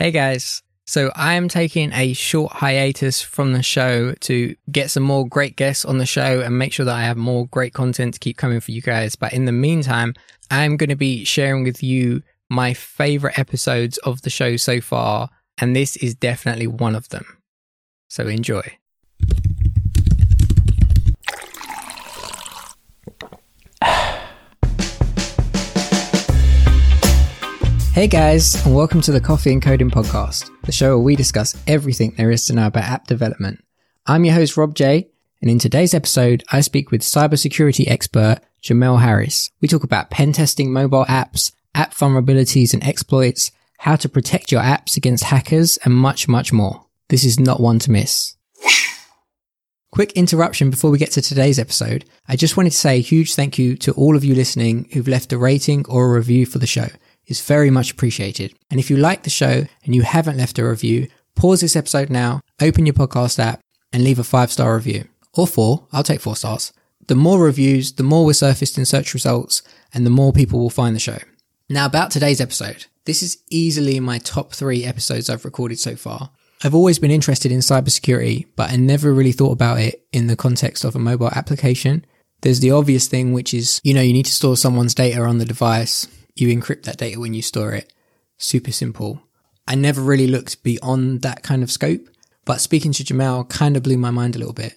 Hey guys. So I am taking a short hiatus from the show to get some more great guests on the show and make sure that I have more great content to keep coming for you guys. But in the meantime, I'm going to be sharing with you my favorite episodes of the show so far, and this is definitely one of them. So enjoy. Hey guys, and welcome to the Coffee and Coding Podcast, the show where we discuss everything there is to know about app development. I'm your host, Rob J, and in today's episode, I speak with cybersecurity expert Jamel Harris. We talk about pen testing mobile apps, app vulnerabilities and exploits, how to protect your apps against hackers, and much, much more. This is not one to miss. Quick interruption before we get to today's episode. I just wanted to say a huge thank you to all of you listening who've left a rating or a review for the show is very much appreciated. And if you like the show and you haven't left a review, pause this episode now, open your podcast app, and leave a five star review. Or four, I'll take four stars. The more reviews, the more we're surfaced in search results, and the more people will find the show. Now, about today's episode. This is easily my top three episodes I've recorded so far. I've always been interested in cybersecurity, but I never really thought about it in the context of a mobile application. There's the obvious thing, which is, you know, you need to store someone's data on the device you encrypt that data when you store it. Super simple. I never really looked beyond that kind of scope, but speaking to Jamal kind of blew my mind a little bit.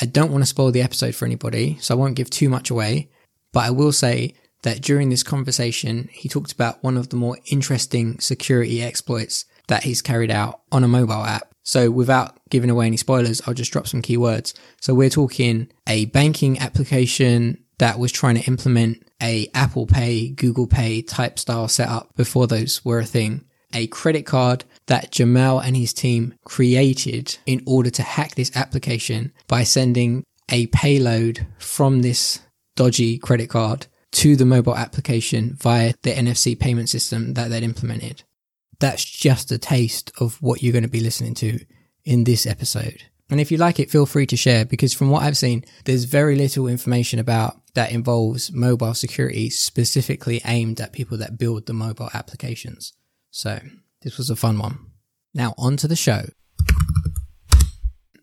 I don't want to spoil the episode for anybody, so I won't give too much away, but I will say that during this conversation, he talked about one of the more interesting security exploits that he's carried out on a mobile app. So without giving away any spoilers, I'll just drop some keywords. So we're talking a banking application that was trying to implement a Apple Pay, Google Pay type style setup before those were a thing. A credit card that Jamel and his team created in order to hack this application by sending a payload from this dodgy credit card to the mobile application via the NFC payment system that they'd implemented. That's just a taste of what you're going to be listening to in this episode. And if you like it, feel free to share because from what I've seen, there's very little information about that involves mobile security specifically aimed at people that build the mobile applications. So this was a fun one. Now on to the show.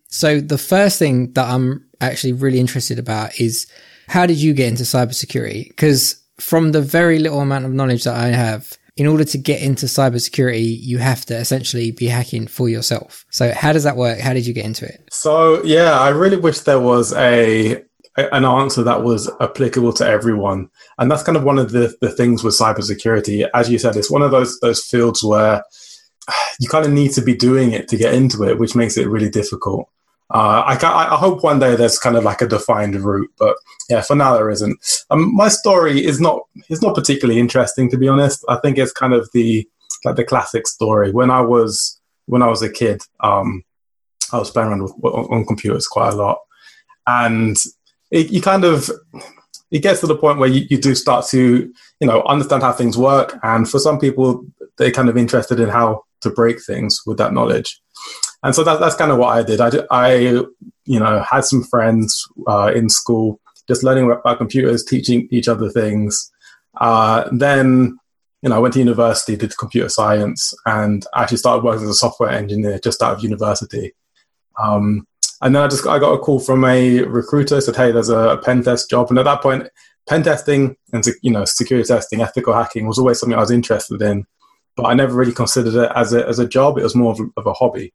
So the first thing that I'm actually really interested about is how did you get into cybersecurity? Because from the very little amount of knowledge that I have, in order to get into cybersecurity, you have to essentially be hacking for yourself. So how does that work? How did you get into it? So yeah, I really wish there was a an answer that was applicable to everyone. And that's kind of one of the, the things with cybersecurity. As you said, it's one of those those fields where you kind of need to be doing it to get into it, which makes it really difficult. Uh, I, I, hope one day there's kind of like a defined route, but yeah, for now there isn't. Um, my story is not is not particularly interesting, to be honest. I think it's kind of the like the classic story. When I was when I was a kid, um, I was playing around with, on computers quite a lot, and it, you kind of it gets to the point where you, you do start to you know understand how things work, and for some people, they're kind of interested in how to break things with that knowledge and so that, that's kind of what I did. I, I you know, had some friends uh, in school just learning about computers, teaching each other things. Uh, then, you know, I went to university, did computer science, and actually started working as a software engineer just out of university. Um, and then I just I got a call from a recruiter said, "Hey, there's a pen test job." And at that point, pen testing and you know security testing, ethical hacking was always something I was interested in, but I never really considered it as a as a job. It was more of, of a hobby.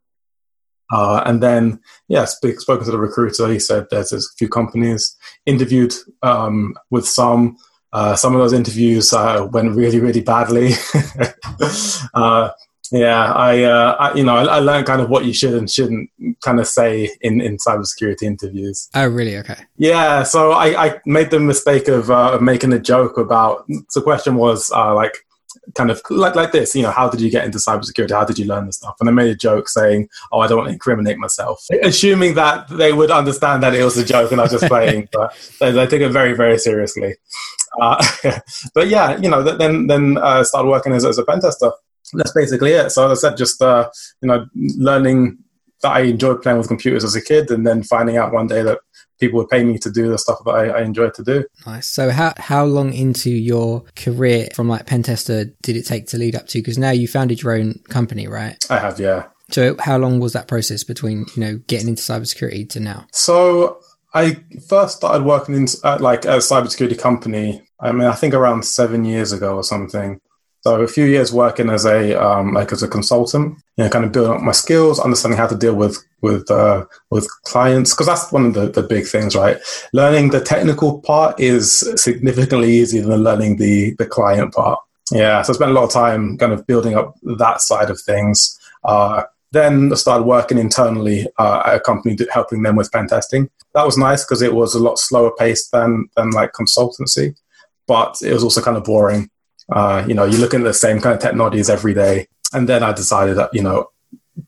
Uh, and then, yeah, speak, spoken to the recruiter. He said there's, a few companies. Interviewed um, with some. Uh, some of those interviews uh, went really, really badly. Uh, yeah, I, uh, I, you know, I, I, learned kind of what you should and shouldn't kind of say in in cybersecurity interviews. Oh, really? Okay. Yeah, so I, I made the mistake of, uh, of making a joke about. The question was like, kind of like like this, you know, how did you get into cybersecurity? How did you learn this stuff? And I made a joke saying, "Oh, I don't want to incriminate myself," assuming that they would understand that it was a joke and I was just playing. but they, they took it very very seriously. Uh, but yeah, you know, then then uh, started working as, as a pen tester. That's basically it. So as I said, just uh, you know, learning that I enjoyed playing with computers as a kid, and then finding out one day that people would pay me to do the stuff that I, I enjoy to do. Nice. So how how long into your career from like pen tester did it take to lead up to? Because now you founded your own company, right? I have, yeah. So how long was that process between you know getting into cybersecurity to now? So I first started working in uh, like a cybersecurity company. I mean, I think around seven years ago or something. So a few years working as a um, like as a consultant, you know, kind of building up my skills, understanding how to deal with with uh, with clients, because that's one of the, the big things, right? Learning the technical part is significantly easier than learning the the client part. Yeah, so I spent a lot of time kind of building up that side of things. Uh, then I started working internally uh, at a company helping them with pen testing. That was nice because it was a lot slower paced than than like consultancy, but it was also kind of boring. Uh, you know, you're looking at the same kind of technologies every day. And then I decided that you know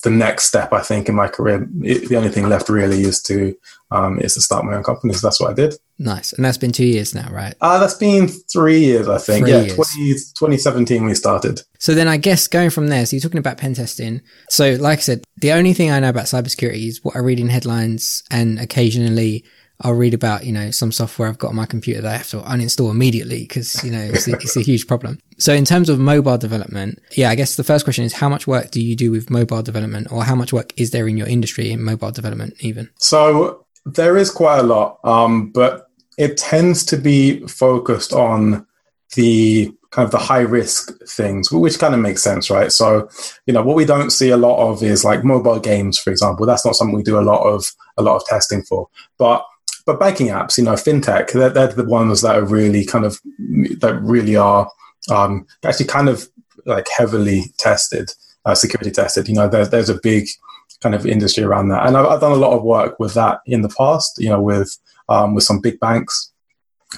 the next step I think in my career, it, the only thing left really is to um, is to start my own company. So that's what I did. Nice, and that's been two years now, right? Uh, that's been three years, I think. Three yeah, 20, 2017 we started. So then I guess going from there, so you're talking about pen testing. So like I said, the only thing I know about cybersecurity is what I read in headlines and occasionally I'll read about, you know, some software I've got on my computer that I have to uninstall immediately because, you know, it's a, it's a huge problem. So in terms of mobile development, yeah, I guess the first question is how much work do you do with mobile development or how much work is there in your industry in mobile development even? So there is quite a lot, um, but it tends to be focused on the kind of the high risk things, which kind of makes sense, right? So, you know, what we don't see a lot of is like mobile games, for example. That's not something we do a lot of a lot of testing for. But but banking apps, you know, fintech, they're, they're the ones that are really kind of that really are um, actually kind of like heavily tested, uh, security tested. You know, there's there's a big kind of industry around that, and I've, I've, done a lot of work with that in the past. You know, with um, with some big banks,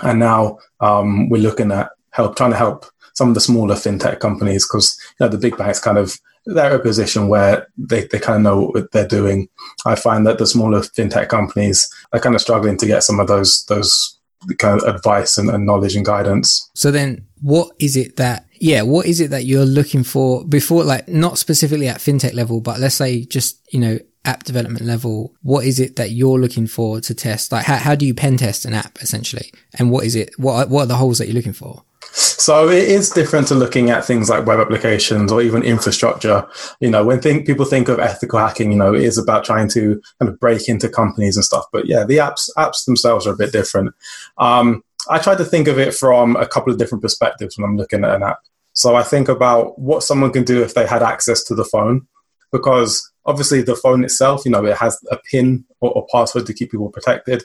and now um, we're looking at help trying to help some of the smaller fintech companies because you know the big banks kind of they're a position where they, they kind of know what they're doing. I find that the smaller fintech companies are kind of struggling to get some of those those kind of advice and, and knowledge and guidance. So then what is it that yeah, what is it that you're looking for before like not specifically at fintech level, but let's say just, you know, app development level, what is it that you're looking for to test? Like how, how do you pen test an app essentially? And what is it what what are the holes that you're looking for? So it is different to looking at things like web applications or even infrastructure. You know, when think, people think of ethical hacking, you know, it is about trying to kind of break into companies and stuff. But yeah, the apps apps themselves are a bit different. Um, I try to think of it from a couple of different perspectives when I'm looking at an app. So I think about what someone can do if they had access to the phone, because obviously the phone itself, you know, it has a PIN or, or password to keep people protected,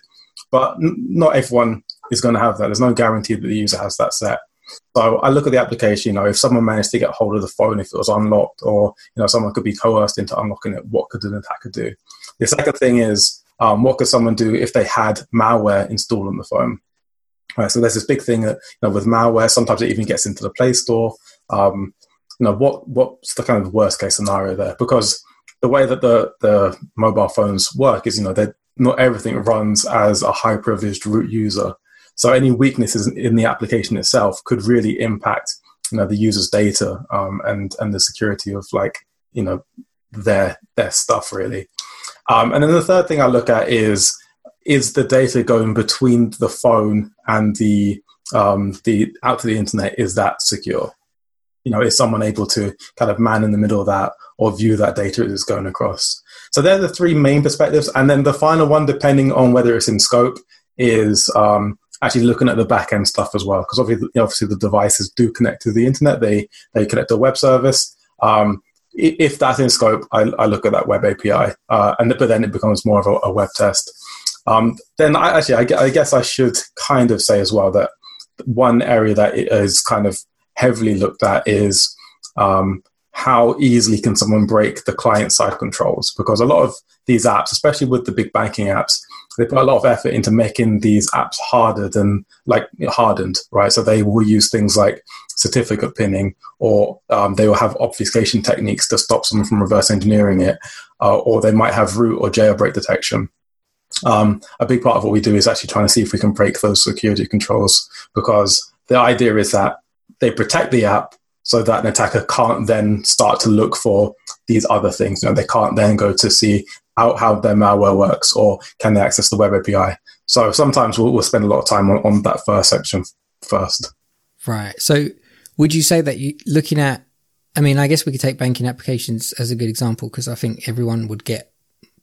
but n- not everyone is going to have that. There's no guarantee that the user has that set. So I look at the application, you know, if someone managed to get hold of the phone, if it was unlocked, or, you know, someone could be coerced into unlocking it, what could an attacker do? The second thing is, um, what could someone do if they had malware installed on the phone? Right, so there's this big thing that, you know, with malware, sometimes it even gets into the Play Store. Um, you know, what what's the kind of worst case scenario there? Because the way that the, the mobile phones work is, you know, not everything runs as a high privileged root user. So any weaknesses in the application itself could really impact, you know, the user's data um, and and the security of like you know their their stuff really. Um, and then the third thing I look at is is the data going between the phone and the um, the out to the internet is that secure? You know, is someone able to kind of man in the middle of that or view that data as it's going across? So they're the three main perspectives, and then the final one, depending on whether it's in scope, is um, actually looking at the back end stuff as well, because obviously, obviously the devices do connect to the internet. They they connect to a web service. Um, if that's in scope, I, I, look at that web API, uh, and but then it becomes more of a, a web test. Um, then I, actually, I, I, guess I should kind of say as well that one area that is kind of heavily looked at is um, how easily can someone break the client side controls? Because a lot of these apps, especially with the big banking apps, they put a lot of effort into making these apps harder than like hardened, right? So they will use things like certificate pinning, or um, they will have obfuscation techniques to stop someone from reverse engineering it, uh, or they might have root or jailbreak detection. Um, a big part of what we do is actually trying to see if we can break those security controls because the idea is that they protect the app so that an attacker can't then start to look for these other things. You know, they can't then go to see how, how their malware works or can they access the web API. So sometimes we'll, we'll spend a lot of time on, on that first section first. Right. So would you say that you looking at I mean, I guess we could take banking applications as a good example because I think everyone would get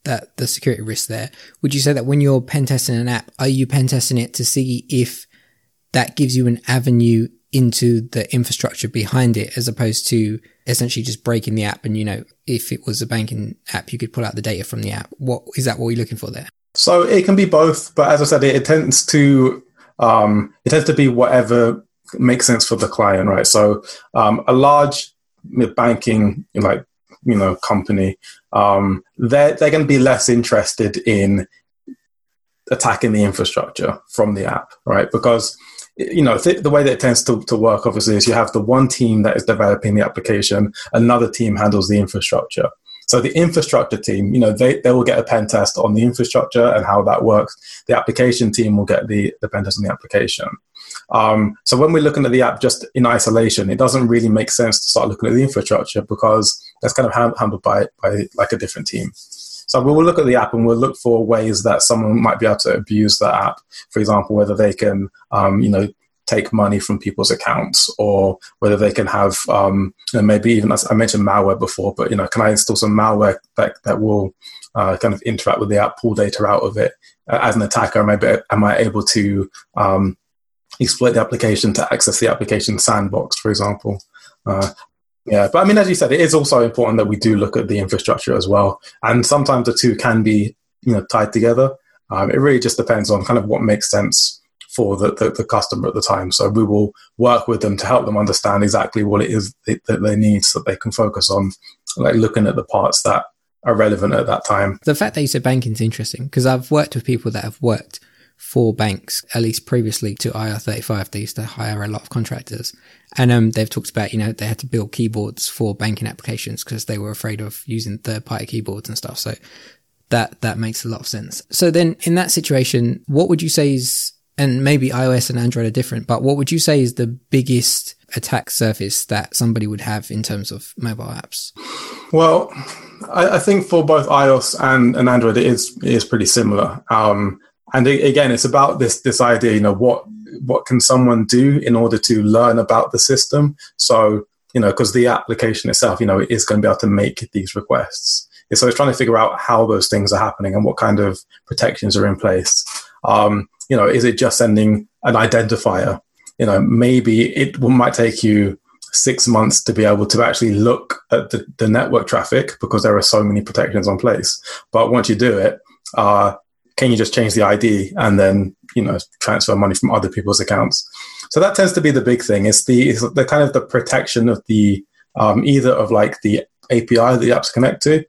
that the security risk there. Would you say that when you're pen testing an app, are you pen testing it to see if that gives you an avenue into the infrastructure behind it as opposed to essentially just breaking the app. And you know if it was a banking app you could pull out the data from the app. What is that what you're looking for there? So it can be both but as i said it, it tends to um, it tends to be whatever makes sense for the client right? So um, a large banking like you know company um, they're they're going to be less interested in attacking the infrastructure from the app right? Because you know th- the way that it tends to, to work obviously is you have the one team that is developing the application another team handles the infrastructure so the infrastructure team, you know, they, they will get a pen test on the infrastructure and how that works. The application team will get the, the pen test on the application. Um, so when we're looking at the app just in isolation, it doesn't really make sense to start looking at the infrastructure because that's kind of handled by, by like a different team. So we will look at the app and we'll look for ways that someone might be able to abuse that app. For example, whether they can, um, you know, take money from people's accounts or whether they can have um, you know, maybe even I mentioned malware before, but you know, can I install some malware that, that will uh, kind of interact with the app, pull data out of it uh, as an attacker? Am I, am I able to um, exploit the application to access the application sandbox, for example? Uh, yeah, but I mean, as you said, it is also important that we do look at the infrastructure as well, and sometimes the two can be you know tied together. Um, it really just depends on kind of what makes sense for the, the, the, customer at the time. So we will work with them to help them understand exactly what it is that they need so that they can focus on like looking at the parts that are relevant at that time. The fact that you said banking is interesting because I've worked with people that have worked for banks, at least previously to IR35. They used to hire a lot of contractors. And um, they've talked about, you know, they had to build keyboards for banking applications because they were afraid of using third party keyboards and stuff. So that, that makes a lot of sense. So then in that situation, what would you say is and maybe iOS and Android are different, but what would you say is the biggest attack surface that somebody would have in terms of mobile apps? Well, I, I think for both iOS and, and Android, it is it is pretty similar. Um, and again, it's about this this idea, you know, what what can someone do in order to learn about the system? So, you know, because the application itself, you know, is going to be able to make these requests. So it's trying to figure out how those things are happening and what kind of protections are in place. Um, you know, is it just sending an identifier? You know, maybe it might take you six months to be able to actually look at the, the network traffic because there are so many protections on place. But once you do it, uh, can you just change the ID and then you know transfer money from other people's accounts? So that tends to be the big thing. It's the it's the kind of the protection of the um, either of like the API that the apps connect to,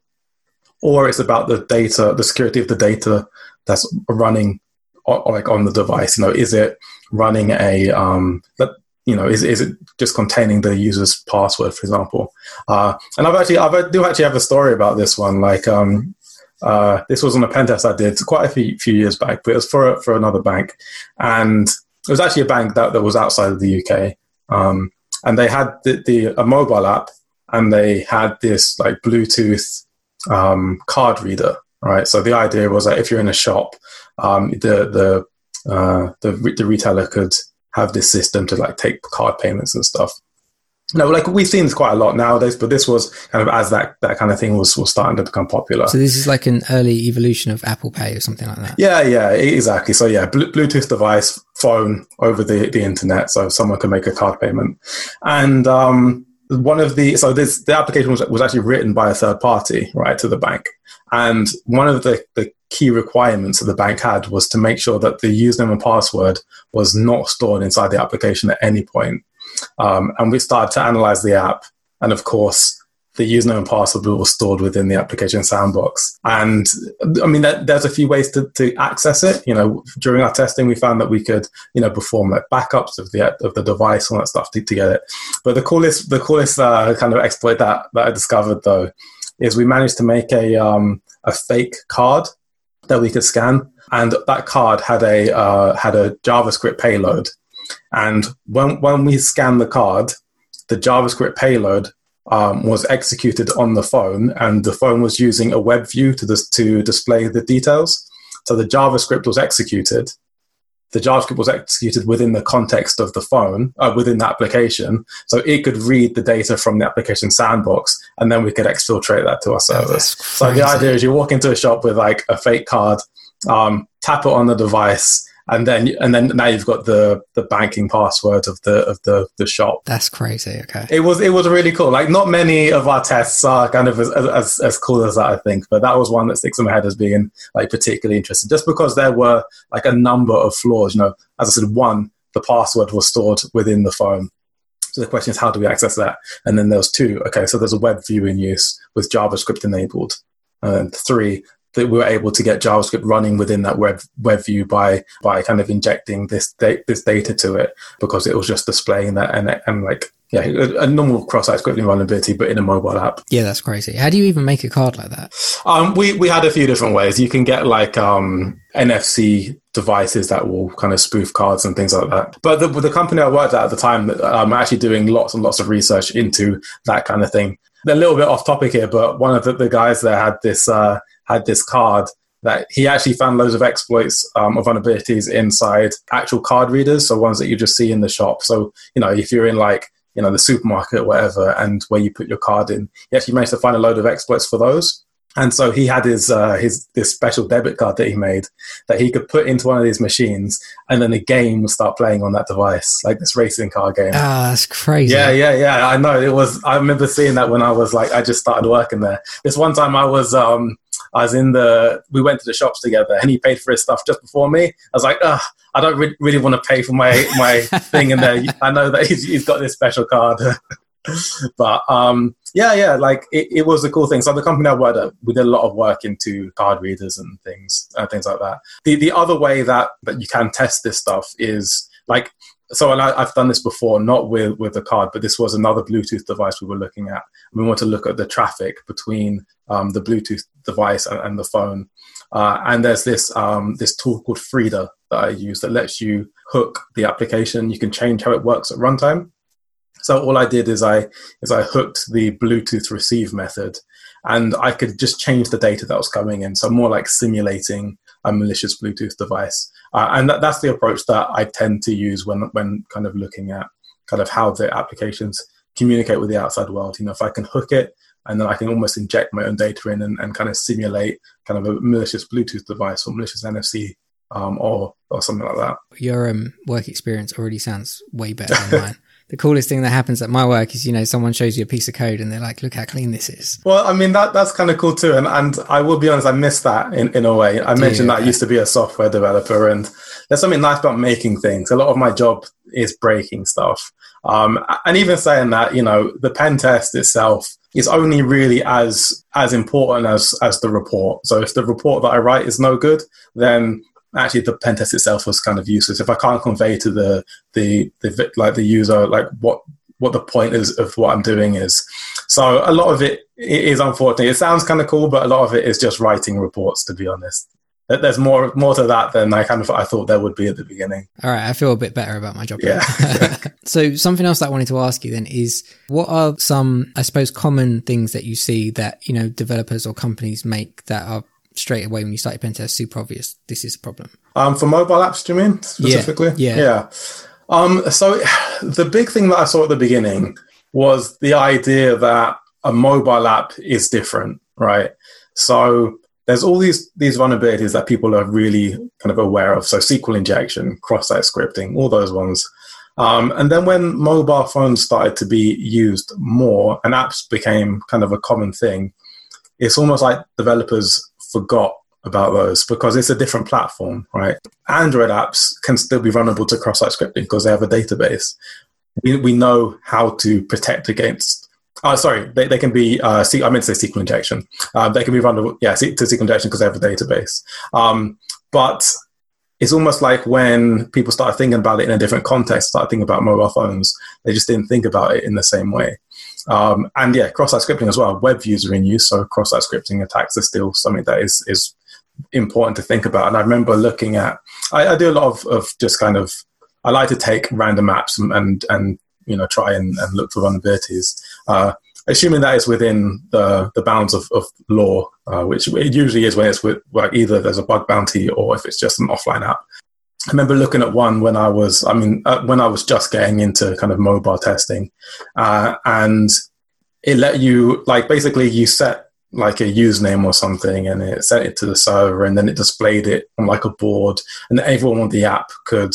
or it's about the data, the security of the data that's running like on the device? You know, is it running a um, that, you know, is, is it just containing the user's password, for example? Uh, and I've actually, I do actually have a story about this one. Like, um, uh, this was on a pen test I did quite a few, few years back, but it was for for another bank, and it was actually a bank that, that was outside of the UK, um, and they had the, the, a mobile app, and they had this like Bluetooth um, card reader, right? So the idea was that if you're in a shop um, the the uh, the the retailer could have this system to like take card payments and stuff. No, like we've seen this quite a lot nowadays, but this was kind of as that, that kind of thing was, was starting to become popular. So this is like an early evolution of Apple Pay or something like that. Yeah, yeah, exactly. So yeah, Bluetooth device, phone over the, the internet, so someone can make a card payment. And um, one of the so this the application was, was actually written by a third party, right, to the bank. And one of the, the key requirements that the bank had was to make sure that the username and password was not stored inside the application at any point. Um, and we started to analyze the app. And of course, the username and password was stored within the application sandbox. And I mean, there's a few ways to, to access it. You know, during our testing, we found that we could, you know, perform like backups of the of the device and that stuff to, to get it. But the coolest, the coolest uh, kind of exploit that that I discovered though is we managed to make a um, a fake card that we could scan, and that card had a uh, had a JavaScript payload. And when when we scanned the card, the JavaScript payload um, was executed on the phone, and the phone was using a web view to dis- to display the details. So the JavaScript was executed. The JavaScript was executed within the context of the phone, uh, within the application. So it could read the data from the application sandbox, and then we could exfiltrate that to our servers. so the idea is you walk into a shop with like a fake card, um, tap it on the device, and then and then now you've got the the banking password of the of the the shop. That's crazy. Okay, it was it was really cool. Like not many of our tests are kind of as as, as cool as that, I think, but that was one that sticks in my head as being like particularly interesting, just because there were like a number of flaws. You know, as I said, one the password was stored within the phone. So the question is, how do we access that? And then there's two. Okay, so there's a web view in use with JavaScript enabled. And three, that we were able to get JavaScript running within that web web view by by kind of injecting this da- this data to it because it was just displaying that and and like yeah a, normal cross-site scripting vulnerability but in a mobile app. Yeah, that's crazy. How do you even make a card like that? Um, we we had a few different ways. You can get like um, NFC devices that will kind of spoof cards and things like that. But the, the company I worked at at the time, I'm actually doing lots and lots of research into that kind of thing. A little bit off topic here, but one of the, the guys there had this uh, had this card that he actually found loads of exploits um, of vulnerabilities inside actual card readers, so ones that you just see in the shop. So you know, if you're in like you know the supermarket or whatever, and where you put your card in, he actually managed to find a load of exploits for those. And so he had his uh, his this special debit card that he made that he could put into one of these machines, and then the game would start playing on that device, like this racing car game. Ah, that's crazy. Yeah, yeah, yeah. I know it was. I remember seeing that when I was like, I just started working there. This one time I was um I was in the, we went to the shops together and he paid for his stuff just before me. I was like, oh, I don't re- really want to pay for my, my thing in there. I know that he's, he's got this special card. but um, yeah, yeah, like it, it, was a cool thing. So the company I worked at, we did a lot of work into card readers and things, uh, things like that. The the other way that that you can test this stuff is like so and I, have done this before, not with with the card, but this was another Bluetooth device we were looking at. We want to look at the traffic between um, the Bluetooth device and, and the phone. Uh, and there's this um, this tool called Frida that I use that lets you hook the application. You can change how it works at runtime. So all I did is I is I hooked the Bluetooth receive method, and I could just change the data that was coming in. So more like simulating a malicious Bluetooth device. Uh, and that, that's the approach that I tend to use when when kind of looking at kind of how the applications communicate with the outside world. You know, if I can hook it and then I can almost inject my own data in and, and kind of simulate kind of a malicious Bluetooth device or malicious NFC um, or or something like that. Your um, work experience already sounds way better than mine. the coolest thing that happens at my work is you know someone shows you a piece of code and they're like look how clean this is. Well i mean that that's kind of cool too and and i will be honest i miss that in, in a way. I mentioned that i used to be a software developer and there's something nice about making things. A lot of my job is breaking stuff. Um, and even saying that you know the pen test itself is only really as as important as as the report so if the report that i write is no good then actually the pen test itself was kind of useless if I can't convey to the the, the like the user like what what the point is of what I'm doing is. So a lot of it is unfortunate. It sounds kind of cool, but a lot of it is just writing reports. To be honest, there's more more to that than I kind of I thought there would be at the beginning. All right, I feel a bit better about my job. Yeah. so something else that I wanted to ask you then is what are some I suppose common things that you see that you know developers or companies make that are straight away when you start your pen test super obvious this is a problem um, for mobile apps do you mean specifically yeah yeah, yeah. Um, so the big thing that i saw at the beginning was the idea that a mobile app is different right so there's all these these vulnerabilities that people are really kind of aware of so sql injection cross-site scripting all those ones um, and then when mobile phones started to be used more and apps became kind of a common thing it's almost like developers forgot about those because it's a different platform, right? Android apps can still be runnable to cross-site scripting because they have a database. We, we know how to protect against. Oh, sorry, they, they can be. Uh, I meant to say SQL injection. Um, they can be runnable, yeah, to SQL injection because they have a database. Um, but it's almost like when people started thinking about it in a different context, started thinking about mobile phones, they just didn't think about it in the same way. Um, and yeah, cross-site scripting as well. Web views are in use, so cross-site scripting attacks are still something that is is important to think about. And I remember looking at, I, I do a lot of, of just kind of, I like to take random apps and and, and you know try and, and look for vulnerabilities. Uh, assuming that is within the, the bounds of, of law uh, which it usually is when it's with like either there's a bug bounty or if it's just an offline app. I remember looking at one when I was, I mean, uh, when I was just getting into kind of mobile testing, uh, and it let you like basically you set like a username or something and it sent it to the server and then it displayed it on like a board and everyone on the app could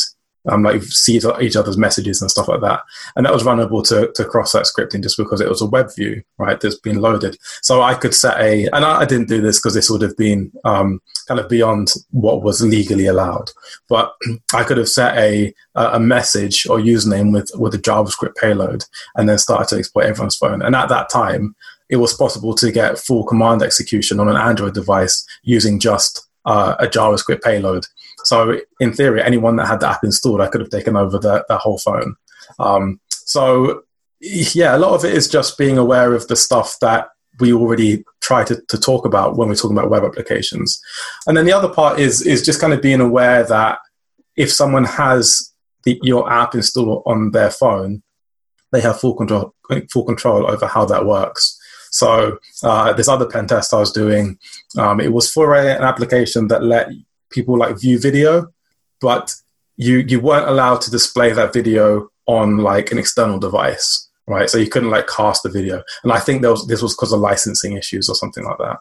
um, like see each other's messages and stuff like that. And that was runnable to, to cross-site scripting just because it was a web view, right, that's been loaded. So I could set a, and I, I didn't do this because this would have been um, kind of beyond what was legally allowed. But I could have set a, a message or username with, with a JavaScript payload and then started to exploit everyone's phone. And at that time, it was possible to get full command execution on an Android device using just uh, a JavaScript payload. So in theory, anyone that had the app installed, I could have taken over the, the whole phone. Um, so yeah, a lot of it is just being aware of the stuff that we already try to, to talk about when we're talking about web applications. And then the other part is is just kind of being aware that if someone has the, your app installed on their phone, they have full control full control over how that works. So uh, this other pen test I was doing, um, it was for a, an application that let people like view video, but you you weren't allowed to display that video on like an external device, right? So you couldn't like cast the video, and I think was, this was because of licensing issues or something like that.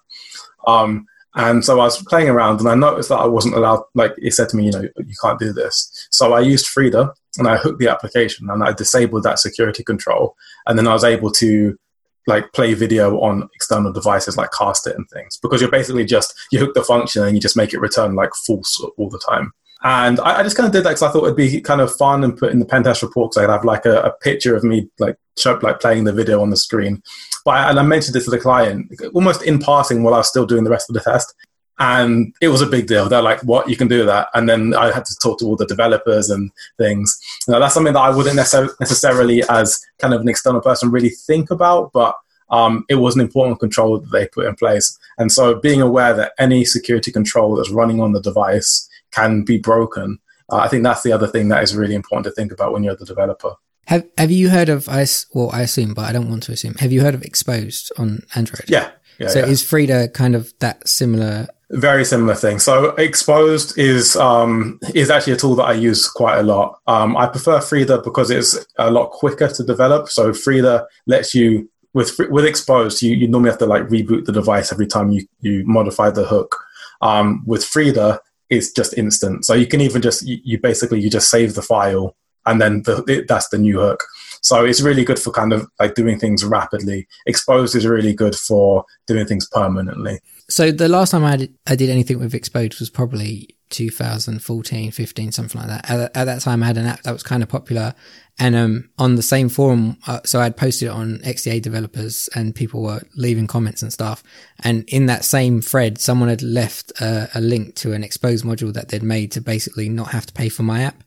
Um, and so I was playing around, and I noticed that I wasn't allowed. Like it said to me, you know, you can't do this. So I used Frida, and I hooked the application, and I disabled that security control, and then I was able to like play video on external devices like cast it and things because you're basically just you hook the function and you just make it return like false all the time and I, I just kind of did that because I thought it'd be kind of fun and put in the pentest report because I'd have like a, a, picture of me like show, like playing the video on the screen. But I, and I mentioned this to the client almost in passing while I was still doing the rest of the test, and it was a big deal. They're like, "What? You can do that?" And then I had to talk to all the developers and things. Know, that's something that I wouldn't necessarily, as kind of an external person, really think about, but um, it was an important control that they put in place. And so, being aware that any security control that's running on the device can be broken, uh, I think that's the other thing that is really important to think about when you're the developer. Have Have you heard of I? Well, I assume, but I don't want to assume. Have you heard of Xposed on Android? Yeah. yeah so yeah. is Frida kind of that similar very similar thing. So Xposed is um, is actually a tool that I use quite a lot. Um, I prefer Frida because it's a lot quicker to develop. So Frida lets you with with Xposed, you, you normally have to like reboot the device every time you you modify the hook. Um, with Frida, it's just instant. So you can even just you, you basically you just save the file and then the, it, that's the new hook. So it's really good for kind of like doing things rapidly. Xposed is really good for doing things permanently. So the last time I did, I did anything with Xposed was probably 2014, 15, something like that. At, at, that time, I had an app that was kind of popular, and um, on the same forum, uh, so I'd posted it on XDA developers, and people were leaving comments and stuff. And in that same thread, someone had left a, a link to an Xposed module that they'd made to basically not have to pay for my app.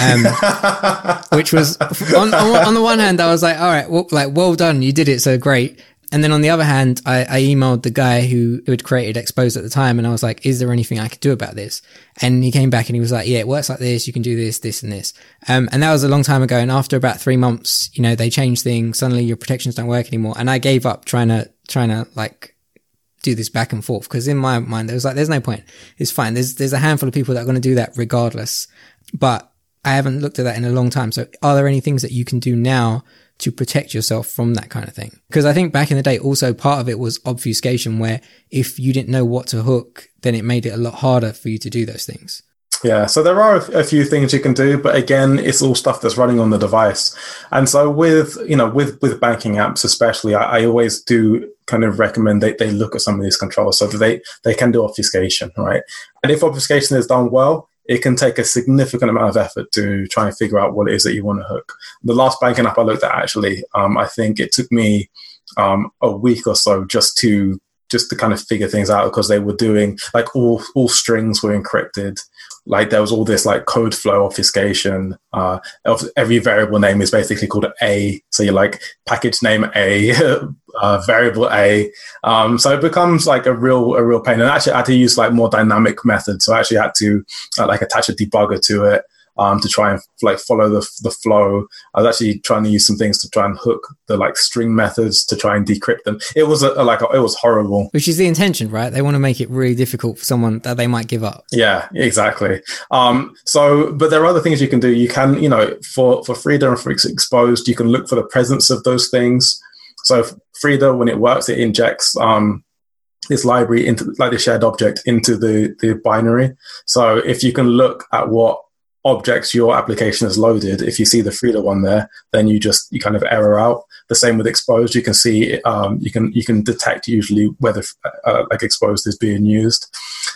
um, which was on, on, on, the one hand, I was like, all right, well, like, well done. You did it. So great. And then on the other hand, I, I, emailed the guy who, who had created Expose at the time and I was like, is there anything I could do about this? And he came back and he was like, yeah, it works like this. You can do this, this and this. Um, and that was a long time ago. And after about three months, you know, they changed things. Suddenly your protections don't work anymore. And I gave up trying to, trying to like do this back and forth because in my mind, there was like, there's no point. It's fine. There's, there's a handful of people that are going to do that regardless. But I haven't looked at that in a long time. So are there any things that you can do now to protect yourself from that kind of thing. Because I think back in the day, also part of it was obfuscation, where if you didn't know what to hook, then it made it a lot harder for you to do those things. Yeah, so there are a few things you can do, but again, it's all stuff that's running on the device. And so with you know with with banking apps, especially, I, I always do kind of recommend that they look at some of these controls so that they they can do obfuscation, right? And if obfuscation is done well, it can take a significant amount of effort to try and figure out what it is that you want to hook. The last banking app I looked at, actually, um, I think it took me um, a week or so just to just to kind of figure things out because they were doing like all all strings were encrypted like there was all this like code flow obfuscation uh every variable name is basically called a. So you're like package name a uh, variable a. Um so it becomes like a real a real pain. And actually i had to use like more dynamic methods. So i actually had to uh, like attach a debugger to it um, to try and like follow the, the flow. I was actually trying to use some things to try and hook the like string methods to try and decrypt them. It was a, a, like a, it was horrible. Which is the intention, right? They want to make it really difficult for someone that they might give up. Yeah, exactly. Um, so, but there are other things you can do. You can, you know, for for Frida and for Xposed, you can look for the presence of those things. So Frida, when it works, it injects um, this library into like the shared object into the the binary. So if you can look at what objects your application has loaded, if you see the Frida one there, then you just you kind of error out. The same with Xposed. You can see um, you can you can detect usually whether uh, like Xposed is being used.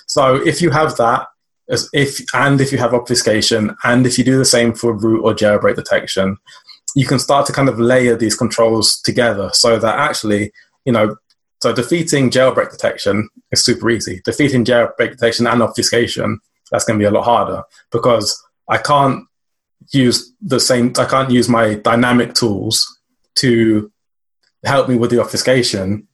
So if you have that, as if and if you have obfuscation, and if you do the same for root or jailbreak detection, you can start to kind of layer these controls together so that actually, you know, so defeating jailbreak detection is super easy. Defeating jailbreak detection and obfuscation, that's going to be a lot harder because I can't use the same, I can't use my dynamic tools to help me with the obfuscation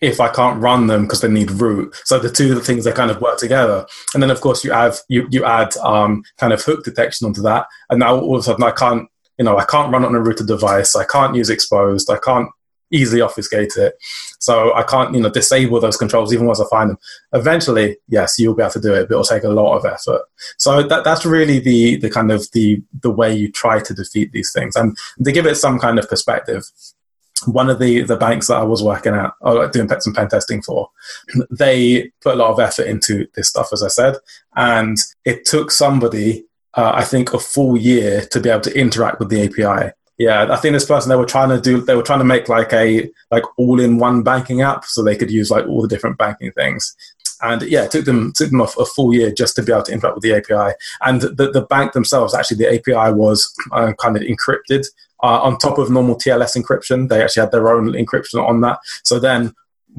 if I can't run them because they need root. So the two things they kind of work together. And then of course you have you you add um, kind of hook detection onto that, and now all of a sudden I can't you know I can't run on a rooted device. I can't use Xposed. I can't easily obfuscate it. So I can't, you know, disable those controls even once I find them. Eventually, yes, you'll be able to do it, but it'll take a lot of effort. So that, that's really the the kind of the the way you try to defeat these things. And to give it some kind of perspective, one of the the banks that I was working at, or doing some pen testing for, they put a lot of effort into this stuff, as I said, and it took somebody. Uh, I think a full year to be able to interact with the API yeah, I think this person they were trying to do they were trying to make like a like all in one banking app so they could use like all the different banking things. And yeah, it took them took them a, a full year just to be able to interact with the API. And the, the bank themselves, actually, the API was uh, kind of encrypted uh, on top of normal TLS encryption. They actually had their own encryption on that. So then,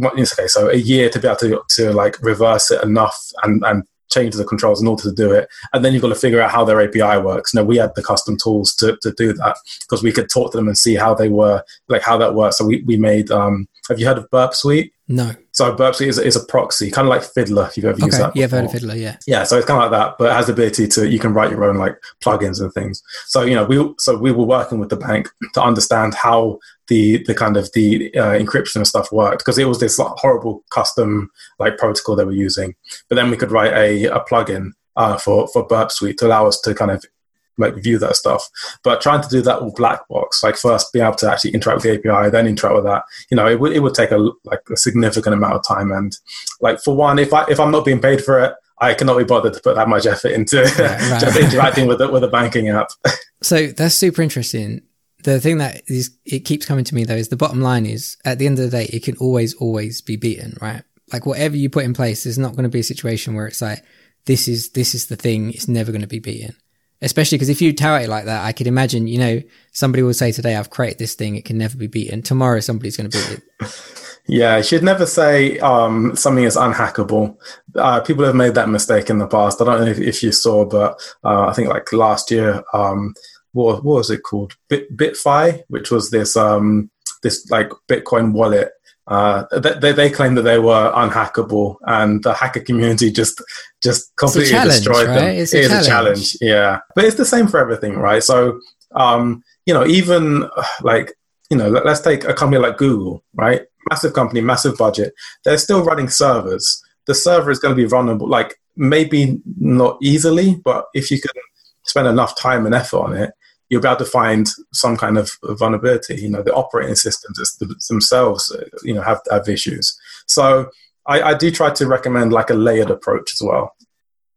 okay, so a year to be able to to like reverse it enough and and change the controls in order to do it. And then you've got to figure out how their API works. Now we had the custom tools to, to do that because we could talk to them and see how they were, like how that works. So we, we made, um, have you heard of Burp Suite? No. So Burp Suite is, is a proxy, kind of like Fiddler, if you've ever okay. used that. Yeah, I've heard of Fiddler, yeah. Yeah, so it's kind of like that, but it has the ability to, you can write your own like plugins and things. So, you know, we, so we were working with the bank to understand how the, the kind of the uh, encryption and stuff worked because it was this like, horrible custom like protocol they were using. But then we could write a, a plugin uh, for, for Burp Suite to allow us to kind of like view that stuff. But trying to do that all black box, like first be able to actually interact with the API, then interact with that, you know, it would it would take a like a significant amount of time. And like for one, if I if I'm not being paid for it, I cannot be bothered to put that much effort into right, right. just interacting with it with a banking app. so that's super interesting. The thing that is it keeps coming to me though is the bottom line is at the end of the day, it can always always be beaten, right? Like whatever you put in place, there's not going to be a situation where it's like this is this is the thing, it's never going to be beaten especially because if you tout it like that, I could imagine, you know, somebody will say today, I've created this thing, it can never be beaten. Tomorrow, somebody's going to beat it. Yeah, you should never say um, something is unhackable. Uh, people have made that mistake in the past. I don't know if, if you saw, but uh, I think like last year, um, what, what was it called? Bit, BitFi, which was this um, this like Bitcoin wallet uh, they, they claimed that they were unhackable, and the hacker community just just completely destroyed right? them. It's a, challenge. a challenge, yeah. But it's the same for everything, right? So, um, you know, even like you know, let, us take a company like Google, right? Massive company, massive budget. They're still running servers. The server is going to be vulnerable, like maybe not easily, but if you can spend enough time and effort on it, you'll be able to find some kind of vulnerability. You know, the operating systems themselves, uh, you know, have have issues. So I, I do try to recommend like a layered approach as well.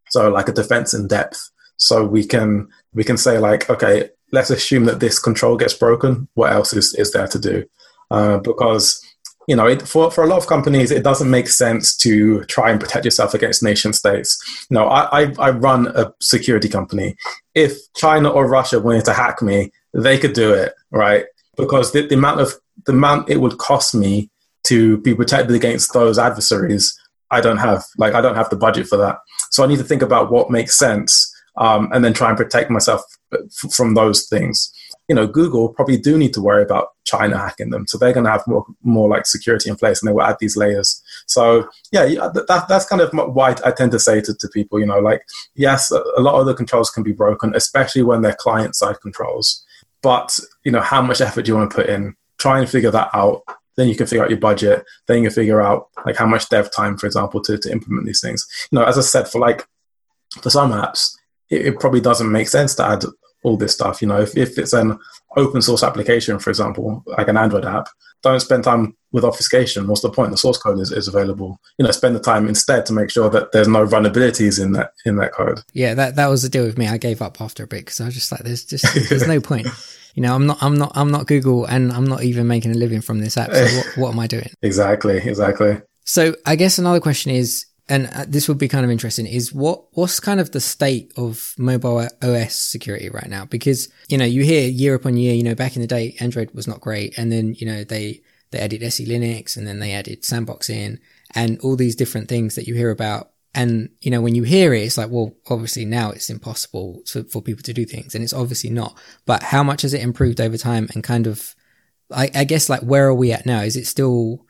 So like a defense in depth. So we can we can say like, okay, let's assume that this control gets broken. What else is, is there to do? Uh, because you know, it, for, for a lot of companies, it doesn't make sense to try and protect yourself against nation states. You know, I, I, I run a security company. If China or Russia wanted to hack me, they could do it, right? Because the, the amount of the amount it would cost me to be protected against those adversaries, I don't have. Like, I don't have the budget for that. So I need to think about what makes sense, um, and then try and protect myself f- from those things. You know, Google probably do need to worry about China hacking them. So they're going to have more, more like security in place and they will add these layers. So yeah, that, that's kind of why I tend to say to, to people, you know, like, yes, a lot of the controls can be broken, especially when they're client side controls. But, you know, how much effort do you want to put in? Try and figure that out then you can figure out your budget then you can figure out like how much dev time for example to, to implement these things you know as i said for like for some apps it, it probably doesn't make sense to add all this stuff you know if, if it's an open source application for example like an android app don't spend time with obfuscation what's the point the source code is, is available you know spend the time instead to make sure that there's no vulnerabilities in that in that code yeah that that was the deal with me i gave up after a bit because i was just like there's just there's no point you know, I'm not, I'm not, I'm not Google, and I'm not even making a living from this app. So what, what am I doing? exactly, exactly. So I guess another question is, and uh, this would be kind of interesting, is what what's kind of the state of mobile OS security right now? Because you know, you hear year upon year, you know, back in the day, Android was not great, and then you know they they added SE Linux, and then they added Sandbox in, and all these different things that you hear about and, you know, when you hear it, it's like, well, obviously now it's impossible to, for people to do things and it's obviously not. But how much has it improved over time and kind of, I, I guess like, where are we at now? Is it still,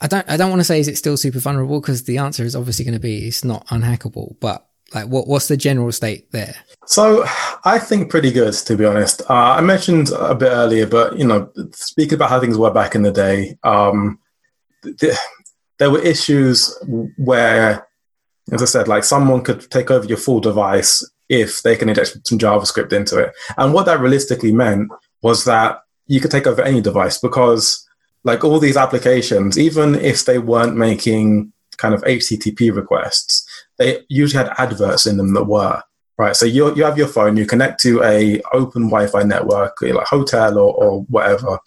I don't, I don't want to say is it still super vulnerable because the answer is obviously going to be it's not unhackable, but like what, what's the general state there? So I think pretty good, to be honest. Uh, I mentioned a bit earlier, but you know, speaking about how things were back in the day, um, th- there were issues where as I said, like someone could take over your full device if they can inject some JavaScript into it. And what that realistically meant was that you could take over any device because, like all these applications, even if they weren't making kind of HTTP requests, they usually had adverts in them that were right. So you you have your phone, you connect to a open Wi-Fi network, like hotel or, or whatever.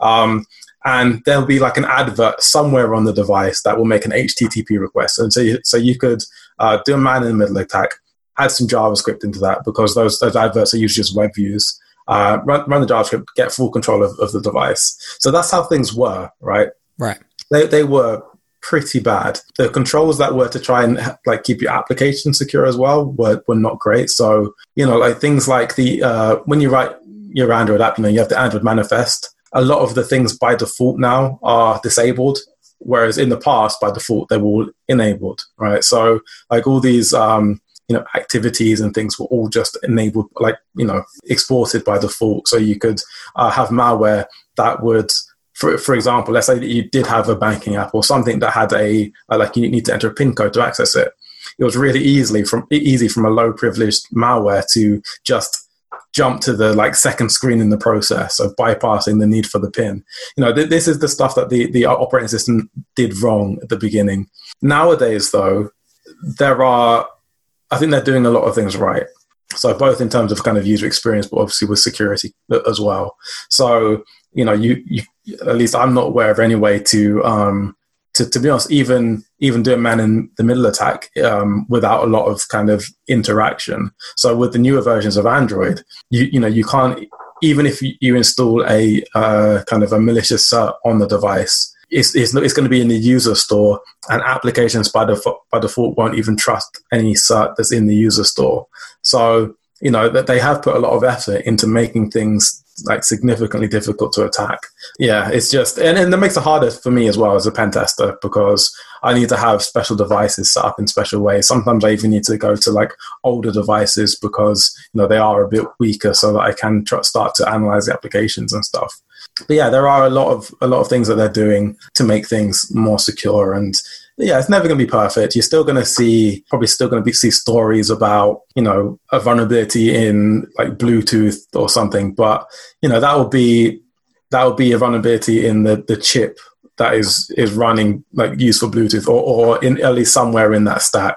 Um, and there'll be like an advert somewhere on the device that will make an HTTP request. And so you, so you could uh, do a man in the middle attack, add some JavaScript into that because those, those adverts are usually just web views. Uh, run, run the JavaScript, get full control of, of the device. So that's how things were, right? Right. They, they were pretty bad. The controls that were to try and like keep your application secure as well were, were not great. So, you know, like things like the, uh, when you write your Android app, you know, you have the Android manifest a lot of the things by default now are disabled whereas in the past by default they were all enabled right so like all these um, you know activities and things were all just enabled like you know exported by default so you could uh, have malware that would for, for example let's say that you did have a banking app or something that had a like you need to enter a pin code to access it it was really easily from easy from a low privileged malware to just jump to the like second screen in the process of bypassing the need for the pin. You know, th- this is the stuff that the, the operating system did wrong at the beginning. Nowadays, though, there are, I think they're doing a lot of things right. So both in terms of kind of user experience, but obviously with security as well. So you know, you, you at least I'm not aware of any way to um, to, to be honest, even even do a man in the middle attack um, without a lot of kind of interaction. So with the newer versions of Android, you you know you can't even if you, you install a uh, kind of a malicious cert on the device. It's, it's, it's going to be in the user store, and applications by default, by default won't even trust any cert that's in the user store. So you know that they have put a lot of effort into making things like significantly difficult to attack. Yeah, it's just and, and that makes it harder for me as well as a pen tester because I need to have special devices set up in special ways. Sometimes I even need to go to like older devices because you know they are a bit weaker, so that I can tr- start to analyze the applications and stuff. But yeah, there are a lot of a lot of things that they're doing to make things more secure and yeah, it's never going to be perfect. You're still going to see, probably still going to be, see stories about, you know, a vulnerability in like Bluetooth or something. But, you know, that will be, that will be a vulnerability in the, the chip that is, is running like used for Bluetooth or, or in at least somewhere in that stack.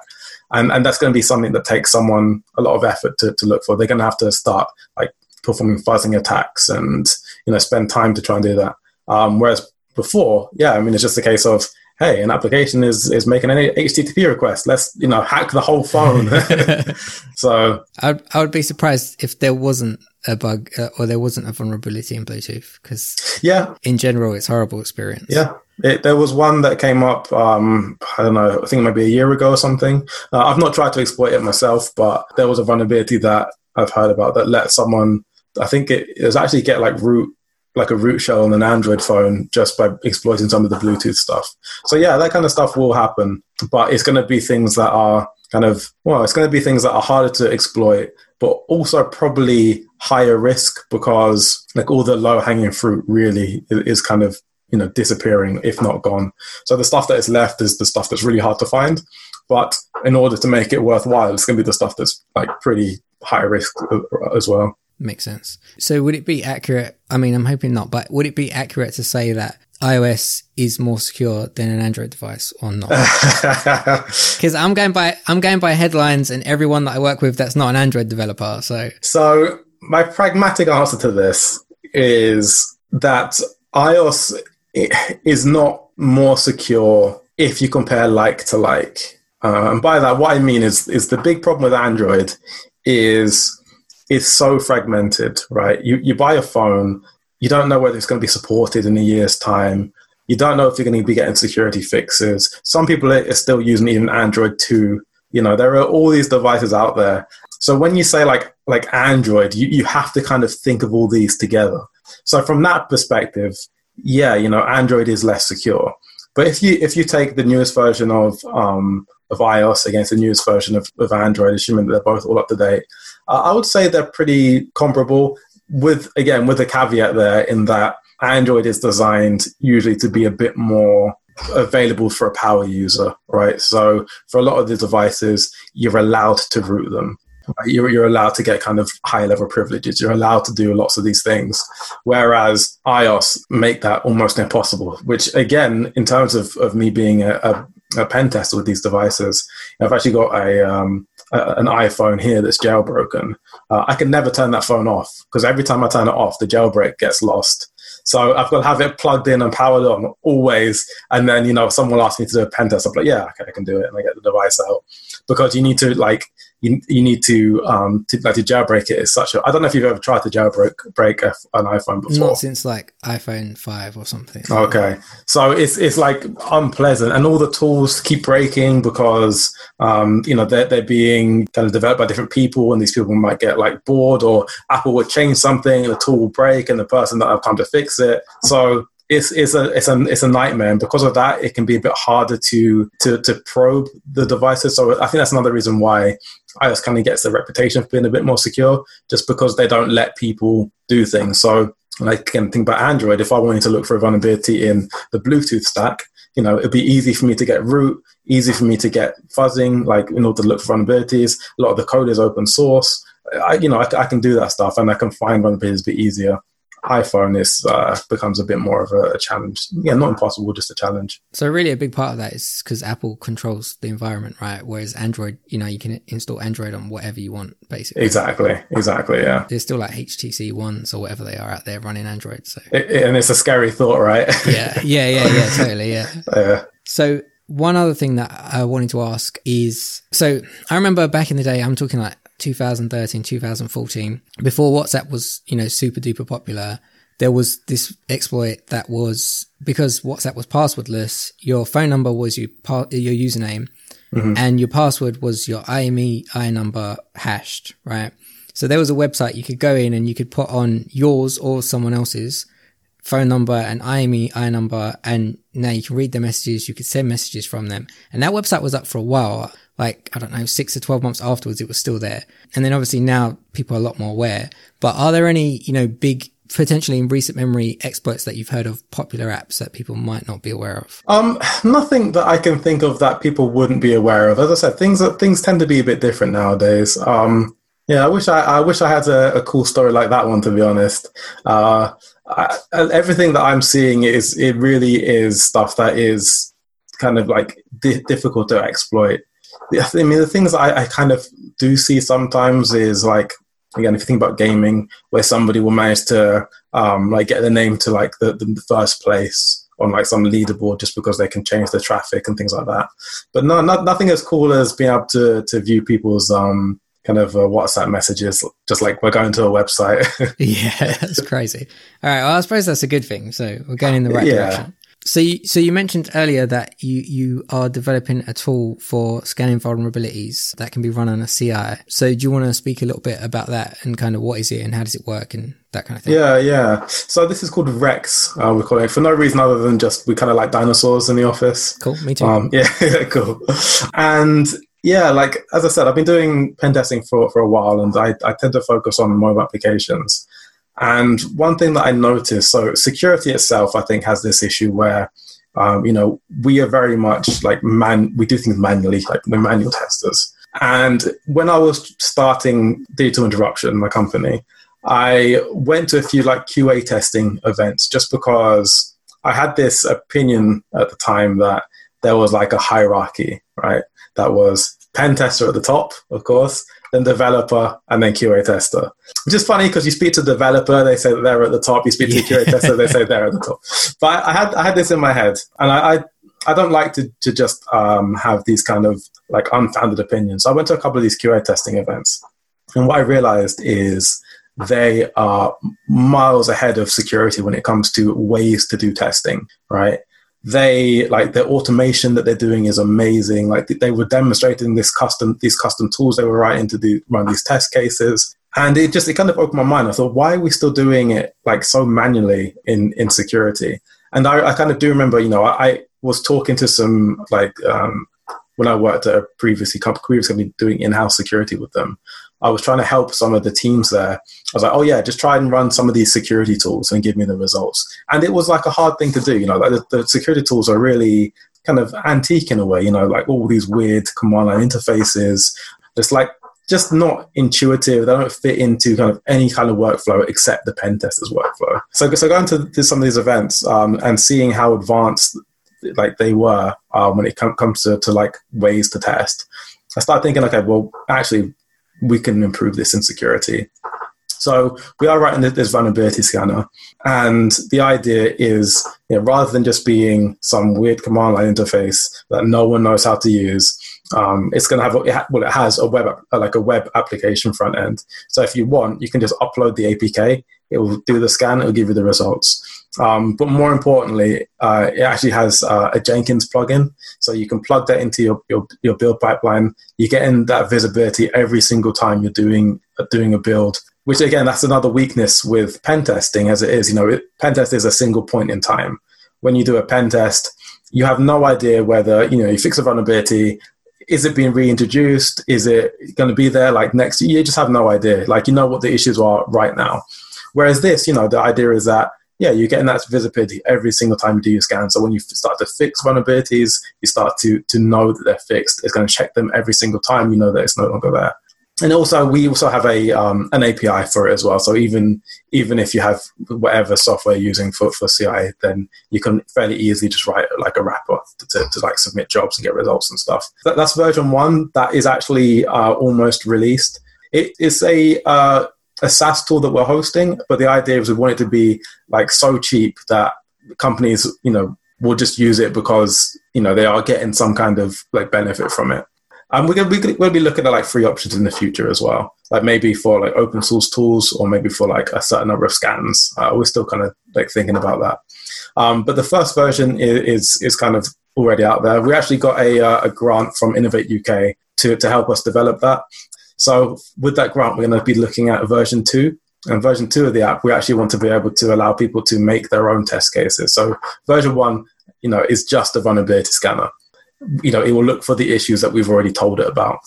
And, and that's going to be something that takes someone a lot of effort to, to look for. They're going to have to start like performing fuzzing attacks and, you know, spend time to try and do that. Um, whereas before, yeah, I mean, it's just a case of, hey, an application is is making an HTTP request. Let's you know hack the whole phone. so I would, I would be surprised if there wasn't a bug uh, or there wasn't a vulnerability in Bluetooth because yeah, in general, it's horrible experience. Yeah. It, there was one that came up, um, I don't know, I think maybe a year ago or something. Uh, I've not tried to exploit it myself, but there was a vulnerability that I've heard about that let someone I think it, it was actually get like root like a root shell on an Android phone just by exploiting some of the Bluetooth stuff. So yeah, that kind of stuff will happen, but it's going to be things that are kind of well, it's going to be things that are harder to exploit, but also probably higher risk because like all the low hanging fruit really is kind of you know disappearing if not gone. So the stuff that is left is the stuff that's really hard to find. But in order to make it worthwhile, it's going to be the stuff that's like pretty high risk as well. Makes sense. So would it be accurate? I mean, I'm hoping not, but would it be accurate to say that iOS is more secure than an Android device or not? Because I'm going by I'm going by headlines and everyone that I work with that's not an Android developer. So so my pragmatic answer to this is that iOS is not more secure if you compare like to like. Uh, and by that, what I mean is is the big problem with Android is it's so fragmented, right? You you buy a phone, you don't know whether it's going to be supported in a year's time. You don't know if you're going to be getting security fixes. Some people are still using even Android 2. You know, there are all these devices out there. So when you say like like Android, you, you have to kind of think of all these together. So from that perspective, yeah, you know, Android is less secure. But if you if you take the newest version of um, of iOS against the newest version of, of Android, assuming that they're both all up to date, uh, I would say they're pretty comparable. With again, with a caveat there, in that Android is designed usually to be a bit more available for a power user, right? So for a lot of the devices, you're allowed to root them. You're, you're allowed to get kind of high level privileges. You're allowed to do lots of these things. Whereas iOS make that almost impossible, which again, in terms of, of me being a, a, a pen tester with these devices, I've actually got a, um, an iPhone here that's jailbroken, uh, I can never turn that phone off because every time I turn it off, the jailbreak gets lost. So I've got to have it plugged in and powered on always. And then, you know, if someone asks me to do a pen test, I'm like, yeah, okay, I can do it. And I get the device out because you need to like, you, you need to um to, like to jailbreak it is such a I don't know if you've ever tried to jailbreak break a, an iPhone before. Not since like iPhone five or something. Okay, so it's it's like unpleasant, and all the tools keep breaking because um you know they're they're being kind of developed by different people, and these people might get like bored, or Apple would change something, and the tool will break, and the person don't have time to fix it. So it's it's a it's a it's a nightmare, and because of that, it can be a bit harder to to to probe the devices. So I think that's another reason why iOS kind of gets the reputation of being a bit more secure, just because they don't let people do things. So like again, think about Android. If I wanted to look for a vulnerability in the Bluetooth stack, you know, it'd be easy for me to get root, easy for me to get fuzzing, like in order to look for vulnerabilities. A lot of the code is open source. I, you know, I, I can do that stuff, and I can find vulnerabilities a bit easier iPhone is uh, becomes a bit more of a, a, challenge. Yeah, not impossible, just a challenge. So really, a big part of that is because Apple controls the environment, right? Whereas Android, you know, you can install Android on whatever you want, basically. Exactly, exactly. Yeah, there's still like HTC ones or whatever they are out there running Android. So it, it, and it's a scary thought, right? yeah, yeah, yeah, yeah, totally, yeah. yeah. So one other thing that I wanted to ask is, so I remember back in the day, I'm talking like 2013, 2014, before WhatsApp was, you know, super duper popular, there was this exploit that was because WhatsApp was passwordless, your phone number was your, your username mm-hmm. and your password was your IMEI number hashed, right? So there was a website you could go in and you could put on yours or someone else's phone number and IMEI number. And now you can read the messages. You could send messages from them. And that website was up for a while like, I don't know, six to 12 months afterwards, it was still there. And then obviously now people are a lot more aware. But are there any, you know, big, potentially in recent memory exploits that you've heard of popular apps that people might not be aware of? Um, nothing that I can think of that people wouldn't be aware of. As I said, things things tend to be a bit different nowadays. Um, yeah, I wish I, I wish I had a, a cool story like that one. To be honest, uh, I, everything that I'm seeing is it really is stuff that is kind of like di- difficult to exploit. I mean, the things I, I kind of do see sometimes is like again, if you think about gaming, where somebody will manage to um, like get the name to like the, the first place on like some leaderboard just because they can change the traffic and things like that. But no, not, nothing as cool as being able to to view people's um, kind of uh, WhatsApp messages, just like we're going to a website. yeah, that's crazy. All right, well, I suppose that's a good thing. So we're going in the right yeah. direction. So, you, so you mentioned earlier that you you are developing a tool for scanning vulnerabilities that can be run on a CI. So, do you want to speak a little bit about that and kind of what is it and how does it work and that kind of thing? Yeah, yeah. So this is called Rex. Uh, we call it for no reason other than just we kind of like dinosaurs in the office. Cool. Me too. Um, yeah, cool. And yeah, like as I said, I've been doing pen testing for for a while, and I I tend to focus on mobile applications. And one thing that I noticed, so security itself, I think, has this issue where, um, you know, we are very much like man, we do things manually, like we're manual testers. And when I was starting Digital Interruption, in my company, I went to a few like QA testing events just because I had this opinion at the time that there was like a hierarchy, right? That was pen tester at the top, of course, then developer, and then QA tester. Which is funny because you speak to developer, they say they're at the top. You speak to QA tester, they say they're at the top. But I, had I had this in my head, and I I, I don't like to to just um, have these kind of like unfounded opinions. So I went to a couple of these QA testing events, and what I realized is they are miles ahead of security when it comes to ways to do testing, right? They like the automation that they're doing is amazing. Like they were demonstrating this custom these custom tools they were writing to do run these test cases. And it just it kind of opened my mind. I thought, why are we still doing it like so manually in in security? And I, I kind of do remember, you know, I, I was talking to some like um, when I worked at a previously previous company doing in-house security with them, I was trying to help some of the teams there. I was like, oh yeah, just try and run some of these security tools and give me the results. And it was like a hard thing to do. You know, like the, the security tools are really kind of antique in a way. You know, like all these weird command line interfaces. It's like just not intuitive. They don't fit into kind of any kind of workflow except the pen tester's workflow. So, so going to, to some of these events um, and seeing how advanced like they were um, when it com- comes to, to like ways to test, I started thinking, okay, well, actually, we can improve this insecurity. So we are writing this vulnerability scanner, and the idea is, you know, rather than just being some weird command line interface that no one knows how to use, um, it's going to have a, well, it has a web like a web application front end. So if you want, you can just upload the APK. It will do the scan. It will give you the results. Um, but more importantly, uh, it actually has uh, a Jenkins plugin, so you can plug that into your, your, your build pipeline. You're getting that visibility every single time you're doing doing a build. Which again, that's another weakness with pen testing, as it is. You know, it, pen test is a single point in time. When you do a pen test, you have no idea whether you know you fix a vulnerability. Is it being reintroduced? Is it going to be there like next? You just have no idea. Like you know what the issues are right now. Whereas this, you know, the idea is that yeah, you're getting that visibility every single time you do your scan. So when you start to fix vulnerabilities, you start to to know that they're fixed. It's going to check them every single time you know that it's no longer there. And also, we also have a um, an API for it as well. So even even if you have whatever software you're using for, for CI, then you can fairly easily just write like a wrapper to, to, to like submit jobs and get results and stuff. That, that's version one. That is actually uh, almost released. It is a uh, a SaaS tool that we're hosting, but the idea is we want it to be like so cheap that companies, you know, will just use it because you know they are getting some kind of like benefit from it. And we're gonna, we're gonna be looking at like free options in the future as well, like maybe for like open source tools or maybe for like a certain number of scans. Uh, we're still kind of like thinking about that. Um, but the first version is, is, is kind of already out there. We actually got a, uh, a grant from Innovate UK to to help us develop that. So with that grant, we're going to be looking at version two. And version two of the app, we actually want to be able to allow people to make their own test cases. So version one, you know, is just a vulnerability scanner. You know, it will look for the issues that we've already told it about.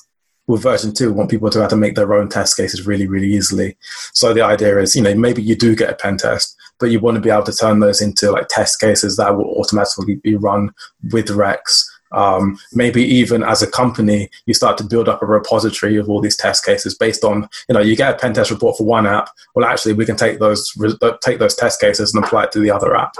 With version two, we want people to have to make their own test cases really, really easily. So the idea is, you know, maybe you do get a pen test, but you want to be able to turn those into like test cases that will automatically be run with Rex um, maybe even as a company, you start to build up a repository of all these test cases based on, you know, you get a pen test report for one app. Well, actually, we can take those take those test cases and apply it to the other app.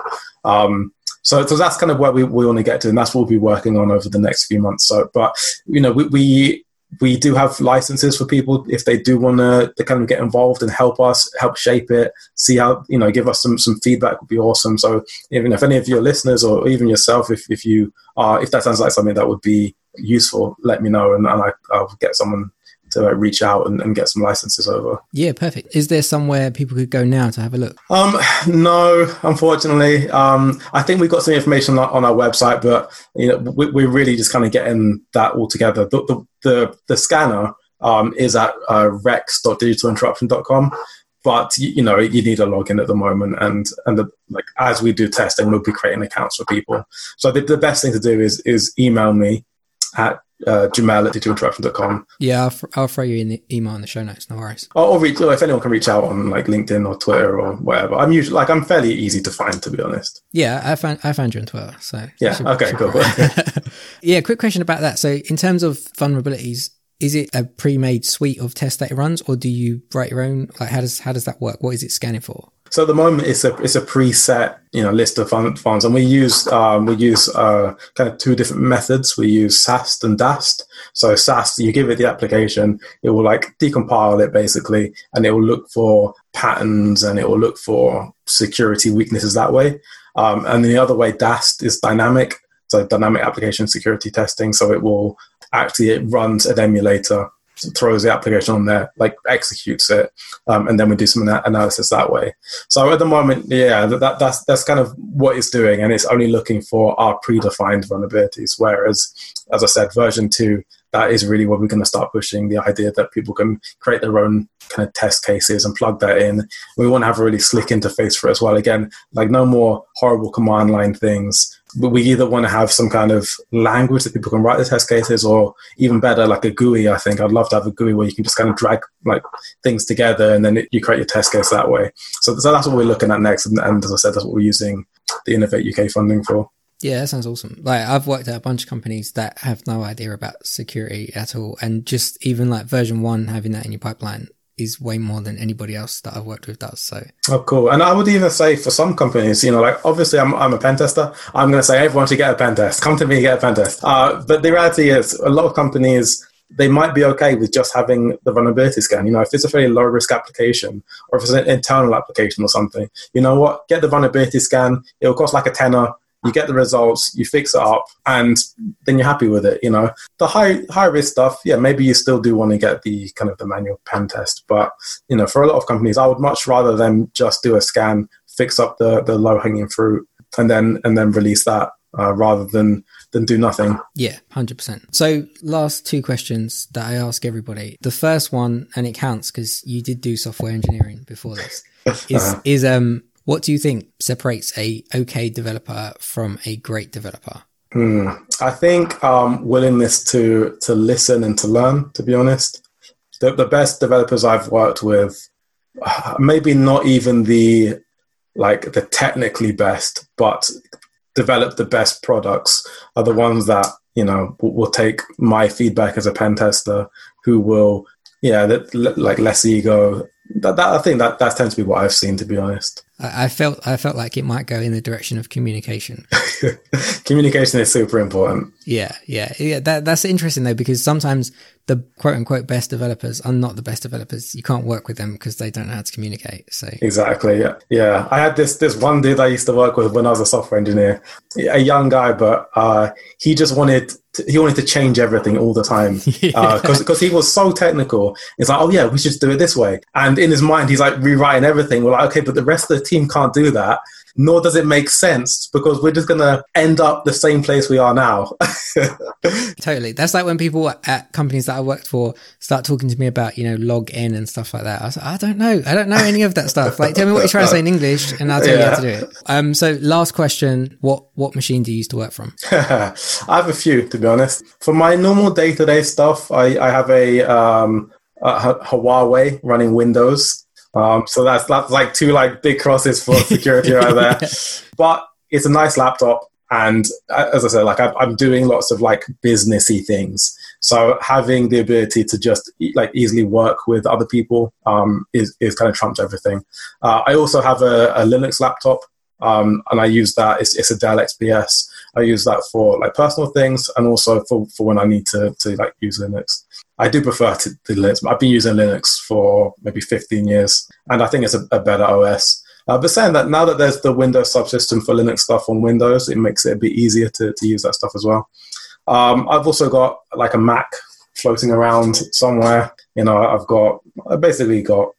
Um, so, so that's kind of where we, we want to get to, and that's what we'll be working on over the next few months. So, but you know, we, we we do have licenses for people if they do want to kind of get involved and help us help shape it see how you know give us some some feedback would be awesome. So even if any of your listeners or even yourself if, if you are if that sounds like something that would be useful let me know and, and I, will get someone to like, reach out and, and, get some licenses over. Yeah, perfect. Is there somewhere people could go now to have a look? Um, no, unfortunately. Um, I think we've got some information on our website, but you know, we, are really just kind of getting that all together. The the the, the scanner um, is at uh, rex.digitalinterruption.com but you know you need a login at the moment and and the, like as we do testing we'll be creating accounts for people so the, the best thing to do is is email me at uh, Jahmel at digitalinterruption.com. Yeah, I'll, I'll throw you in the email in the show notes. No worries. Or, or reach, or if anyone can reach out on like LinkedIn or Twitter or whatever. I'm usually like I'm fairly easy to find, to be honest. Yeah, I found I found you on Twitter. So yeah, should, okay, should cool. yeah, quick question about that. So in terms of vulnerabilities, is it a pre-made suite of tests that it runs, or do you write your own? Like, how does how does that work? What is it scanning for? So at the moment, it's a it's a preset you know list of vulns, and we use um, we use uh, kind of two different methods. We use SAST and DAST. So SAST, you give it the application, it will like decompile it basically, and it will look for patterns and it will look for security weaknesses that way. Um, and the other way, DAST is dynamic, so dynamic application security testing. So it will actually it runs an emulator throws the application on there, like executes it, um, and then we do some analysis that way. So at the moment, yeah, that, that's that's kind of what it's doing, and it's only looking for our predefined vulnerabilities. Whereas, as I said, version two, that is really where we're going to start pushing the idea that people can create their own kind of test cases and plug that in. We want to have a really slick interface for it as well. Again, like no more horrible command line things but we either want to have some kind of language that people can write the test cases or even better like a GUI I think I'd love to have a GUI where you can just kind of drag like things together and then it, you create your test case that way so, so that's what we're looking at next and, and, as I said that's what we're using the Innovate UK funding for yeah, that sounds awesome. Like I've worked at a bunch of companies that have no idea about security at all. And just even like version one, having that in your pipeline is way more than anybody else that I've worked with does. So oh, cool. And I would even say for some companies, you know, like obviously I'm I'm a pen tester. I'm going to say everyone should get a pen test. Come to me, get a pen test. Uh, but the reality is, a lot of companies they might be okay with just having the vulnerability scan. You know, if it's a very low risk application or if it's an internal application or something, you know what? Get the vulnerability scan. It'll cost like a tenner you get the results, you fix it up, and then you're happy with it. You know, the high high risk stuff, yeah, maybe you still do want to get the kind of the manual pen test, but you know, for a lot of companies, I would much rather them just do a scan, fix up the the low hanging fruit, and then and then release that uh, rather than than do nothing. Yeah, hundred percent. So, last two questions that I ask everybody. The first one, and it counts because you did do software engineering before this, is uh-huh. is um what do you think separates a okay developer from a great developer? Hmm. I think um, willingness to to listen and to learn. To be honest, the, the best developers I've worked with, maybe not even the like the technically best, but develop the best products are the ones that you know will, will take my feedback as a pen tester, who will yeah, that, like less ego. That, that I think that that tends to be what I've seen. To be honest. I felt I felt like it might go in the direction of communication. communication is super important. Yeah, yeah, yeah. That that's interesting though because sometimes the quote unquote best developers are not the best developers. You can't work with them because they don't know how to communicate. So exactly, yeah, yeah. I had this this one dude I used to work with when I was a software engineer, a young guy, but uh, he just wanted he wanted to change everything all the time because yeah. uh, because he was so technical. It's like, oh yeah, we should do it this way, and in his mind, he's like rewriting everything. We're like, okay, but the rest of the team can't do that nor does it make sense because we're just going to end up the same place we are now. totally. That's like when people at companies that I worked for start talking to me about, you know, log in and stuff like that. I was like, I don't know. I don't know any of that stuff. Like, tell me what you're trying to say in English and I'll tell yeah. you how to do it. Um, so last question, what, what machine do you use to work from? I have a few, to be honest. For my normal day to day stuff, I, I have a, um, a Huawei running Windows um, so that's that's like two like big crosses for security right there. But it's a nice laptop, and uh, as I said, like I'm doing lots of like businessy things. So having the ability to just like easily work with other people um, is is kind of trumped everything. Uh, I also have a, a Linux laptop, um, and I use that. It's, it's a Dell XPS. I use that for like personal things and also for, for when I need to, to like use Linux. I do prefer to, to Linux. I've been using Linux for maybe 15 years, and I think it's a, a better OS. Uh, but saying that, now that there's the Windows subsystem for Linux stuff on Windows, it makes it a bit easier to, to use that stuff as well. Um, I've also got like a Mac floating around somewhere. You know, I've got I basically got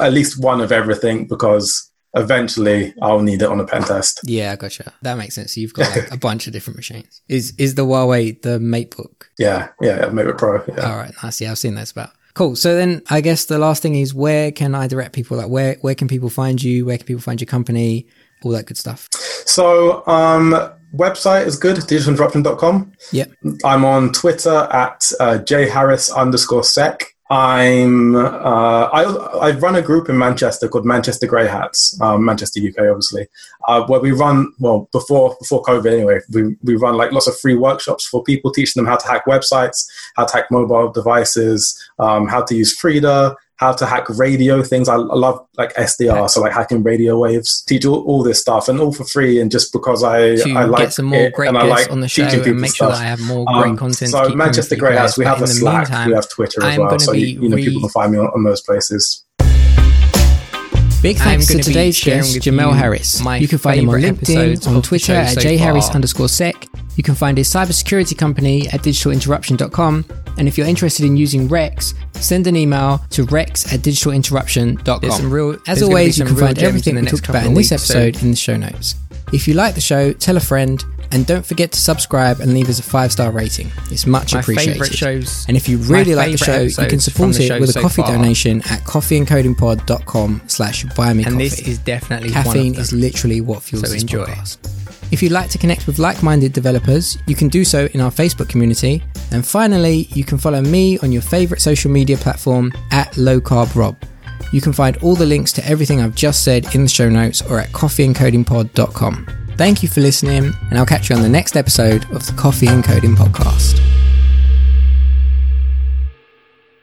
at least one of everything because eventually I'll need it on a pen test. Yeah, gotcha. That makes sense. You've got like a bunch of different machines. Is is the Huawei the MateBook? Yeah, yeah, yeah MateBook Pro. Yeah. All right, nice. Yeah, I've seen those about. Cool. So then I guess the last thing is where can I direct people? Like where where can people find you? Where can people find your company? All that good stuff. So um website is good, digitalinterruption.com. Yep. I'm on Twitter at uh, jharris underscore sec. I'm uh, I I run a group in Manchester called Manchester Grey Hats, um, Manchester UK, obviously, uh, where we run well before before COVID anyway. We we run like lots of free workshops for people, teaching them how to hack websites, how to hack mobile devices, um, how to use Frida, how to hack radio things. I, I love like SDR, so like hacking radio waves. Teach all, all, this stuff and all for free. And just because I to I like get some more it great and I guests like on the show and people make sure stuff. that I have more great Um, content. to So keep Manchester for Grey. House, we But have in a the Slack, meantime, we have Twitter as I'm well. So you, you know re- people can find me on, on those places. Big thanks to today's guest, Jahmel you Harris. You can find him on LinkedIn, on Twitter at so jharris far. underscore sec. You can find his cybersecurity company at digitalinterruption.com. And if you're interested in using Rex, send an email to rex at digitalinterruption.com. Real- As always, you can find everything in we talked about in this weeks, so- episode in the show notes. If you like the show, tell a friend. And don't forget to subscribe and leave us a five star rating. It's much My appreciated. shows- and if you really like the show, you can support it with a so coffee far. donation at coffeeandcodingpod.com slash buy me and coffee. this is definitely one Caffeine is literally what fuels So this enjoy. podcast. If you'd like to connect with like-minded developers, you can do so in our Facebook community. And finally, you can follow me on your favorite social media platform at Low Carb Rob. You can find all the links to everything I've just said in the show notes or at coffeeandcodingpod.com. Thank you for listening, and I'll catch you on the next episode of the Coffee and Coding Podcast.